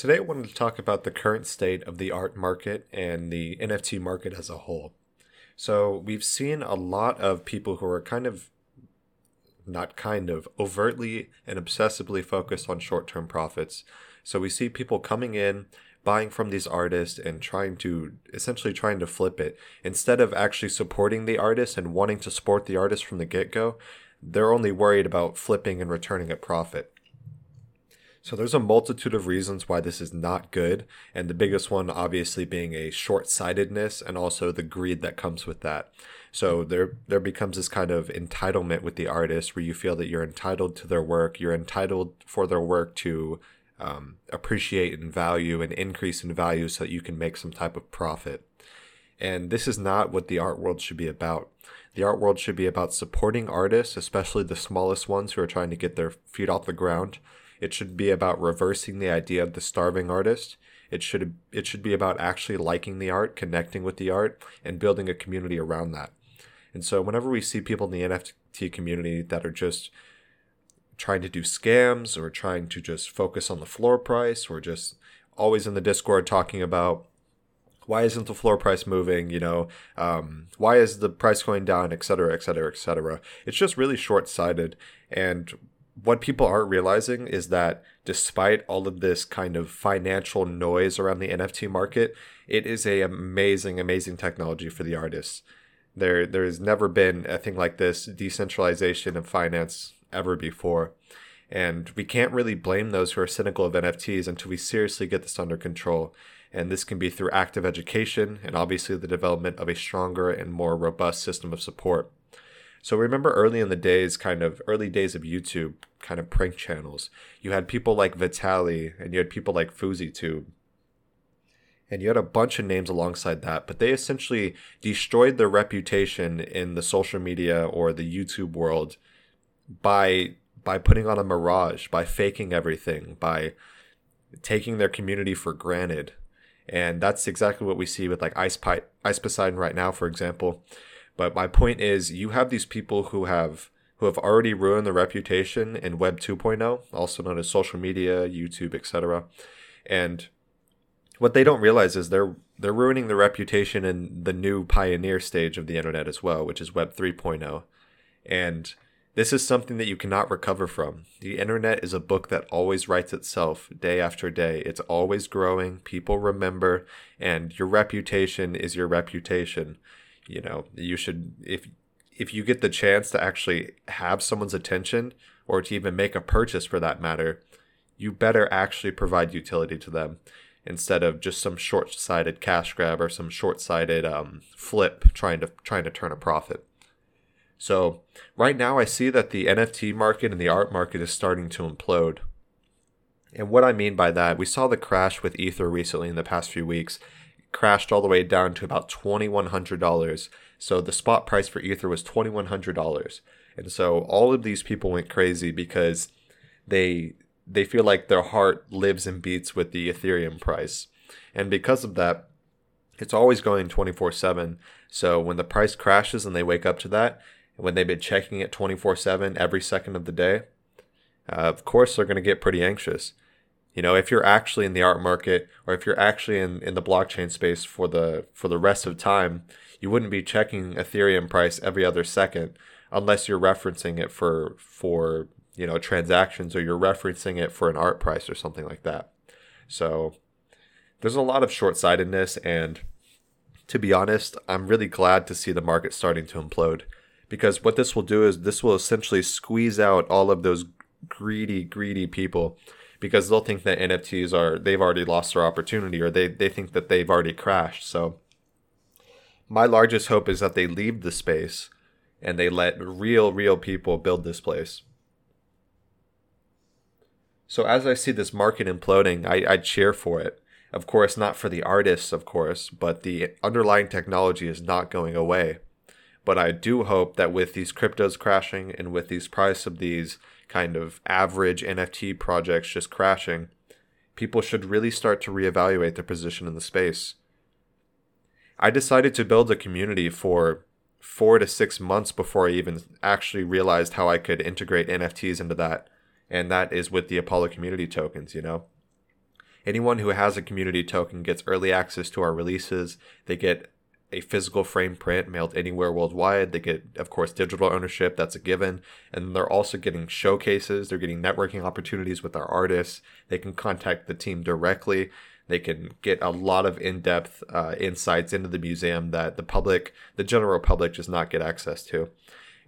Today, I wanted to talk about the current state of the art market and the NFT market as a whole. So, we've seen a lot of people who are kind of, not kind of, overtly and obsessively focused on short term profits. So, we see people coming in, buying from these artists, and trying to essentially trying to flip it. Instead of actually supporting the artist and wanting to support the artist from the get go, they're only worried about flipping and returning a profit. So there's a multitude of reasons why this is not good, and the biggest one obviously being a short-sightedness and also the greed that comes with that. So there there becomes this kind of entitlement with the artist where you feel that you're entitled to their work, you're entitled for their work to um, appreciate and value and increase in value so that you can make some type of profit. And this is not what the art world should be about. The art world should be about supporting artists, especially the smallest ones who are trying to get their feet off the ground, it should be about reversing the idea of the starving artist. It should it should be about actually liking the art, connecting with the art, and building a community around that. And so whenever we see people in the NFT community that are just trying to do scams or trying to just focus on the floor price or just always in the Discord talking about why isn't the floor price moving you know um, why is the price going down et cetera et cetera et cetera it's just really short-sighted and what people aren't realizing is that despite all of this kind of financial noise around the NFT market, it is a amazing, amazing technology for the artists. There, there has never been a thing like this decentralization of finance ever before. And we can't really blame those who are cynical of NFTs until we seriously get this under control. And this can be through active education and obviously the development of a stronger and more robust system of support. So remember early in the days, kind of early days of YouTube, kind of prank channels. You had people like Vitaly and you had people like FouseyTube. And you had a bunch of names alongside that, but they essentially destroyed their reputation in the social media or the YouTube world by by putting on a mirage, by faking everything, by taking their community for granted. And that's exactly what we see with like Ice, Pi- Ice Poseidon right now, for example. But my point is, you have these people who have who have already ruined their reputation in Web 2.0, also known as social media, YouTube, etc. And what they don't realize is they're they're ruining their reputation in the new pioneer stage of the internet as well, which is Web 3.0. And this is something that you cannot recover from. The internet is a book that always writes itself day after day. It's always growing. People remember, and your reputation is your reputation you know you should if if you get the chance to actually have someone's attention or to even make a purchase for that matter you better actually provide utility to them instead of just some short-sighted cash grab or some short-sighted um, flip trying to trying to turn a profit. So right now i see that the nft market and the art market is starting to implode. And what i mean by that we saw the crash with ether recently in the past few weeks crashed all the way down to about $2,100. So the spot price for Ether was $2,100. And so all of these people went crazy because they they feel like their heart lives and beats with the Ethereum price. And because of that, it's always going 24/7. So when the price crashes and they wake up to that, when they've been checking it 24/7 every second of the day, uh, of course they're going to get pretty anxious. You know, if you're actually in the art market or if you're actually in, in the blockchain space for the for the rest of time, you wouldn't be checking Ethereum price every other second unless you're referencing it for for you know transactions or you're referencing it for an art price or something like that. So there's a lot of short-sightedness and to be honest, I'm really glad to see the market starting to implode because what this will do is this will essentially squeeze out all of those greedy greedy people because they'll think that NFTs are they've already lost their opportunity or they they think that they've already crashed. So my largest hope is that they leave the space and they let real real people build this place. So as I see this market imploding, I, I cheer for it. Of course, not for the artists, of course, but the underlying technology is not going away. But I do hope that with these cryptos crashing and with these price of these kind of average NFT projects just crashing, people should really start to reevaluate their position in the space. I decided to build a community for four to six months before I even actually realized how I could integrate NFTs into that. And that is with the Apollo community tokens, you know? Anyone who has a community token gets early access to our releases. They get a physical frame print mailed anywhere worldwide. They get, of course, digital ownership, that's a given. And they're also getting showcases, they're getting networking opportunities with our artists. They can contact the team directly. They can get a lot of in depth uh, insights into the museum that the public, the general public, does not get access to.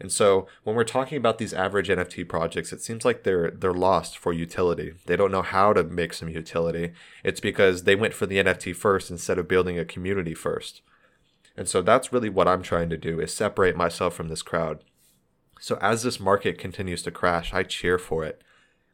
And so when we're talking about these average NFT projects, it seems like they're they're lost for utility. They don't know how to make some utility. It's because they went for the NFT first instead of building a community first. And so that's really what I'm trying to do is separate myself from this crowd. So as this market continues to crash, I cheer for it.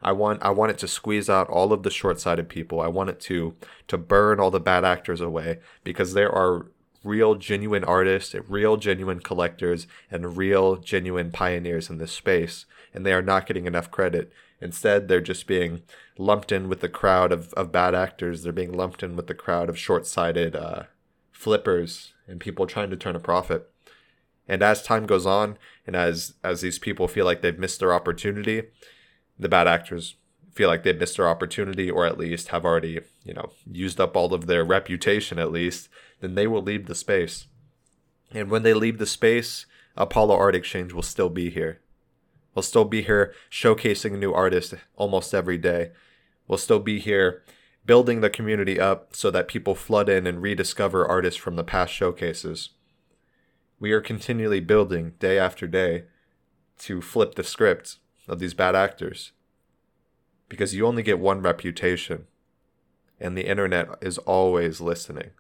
I want I want it to squeeze out all of the short-sighted people. I want it to to burn all the bad actors away because there are real genuine artists, real genuine collectors and real genuine pioneers in this space and they are not getting enough credit. Instead, they're just being lumped in with the crowd of, of bad actors. They're being lumped in with the crowd of short-sighted uh, flippers and people trying to turn a profit. And as time goes on, and as as these people feel like they've missed their opportunity, the bad actors feel like they've missed their opportunity, or at least have already, you know, used up all of their reputation at least, then they will leave the space. And when they leave the space, Apollo Art Exchange will still be here. We'll still be here showcasing new artist almost every day. We'll still be here building the community up so that people flood in and rediscover artists from the past showcases. We are continually building day after day to flip the script of these bad actors. Because you only get one reputation, and the internet is always listening.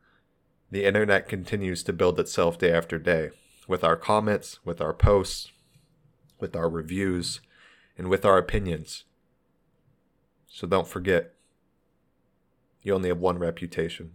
The internet continues to build itself day after day with our comments, with our posts, with our reviews, and with our opinions. So don't forget you only have one reputation.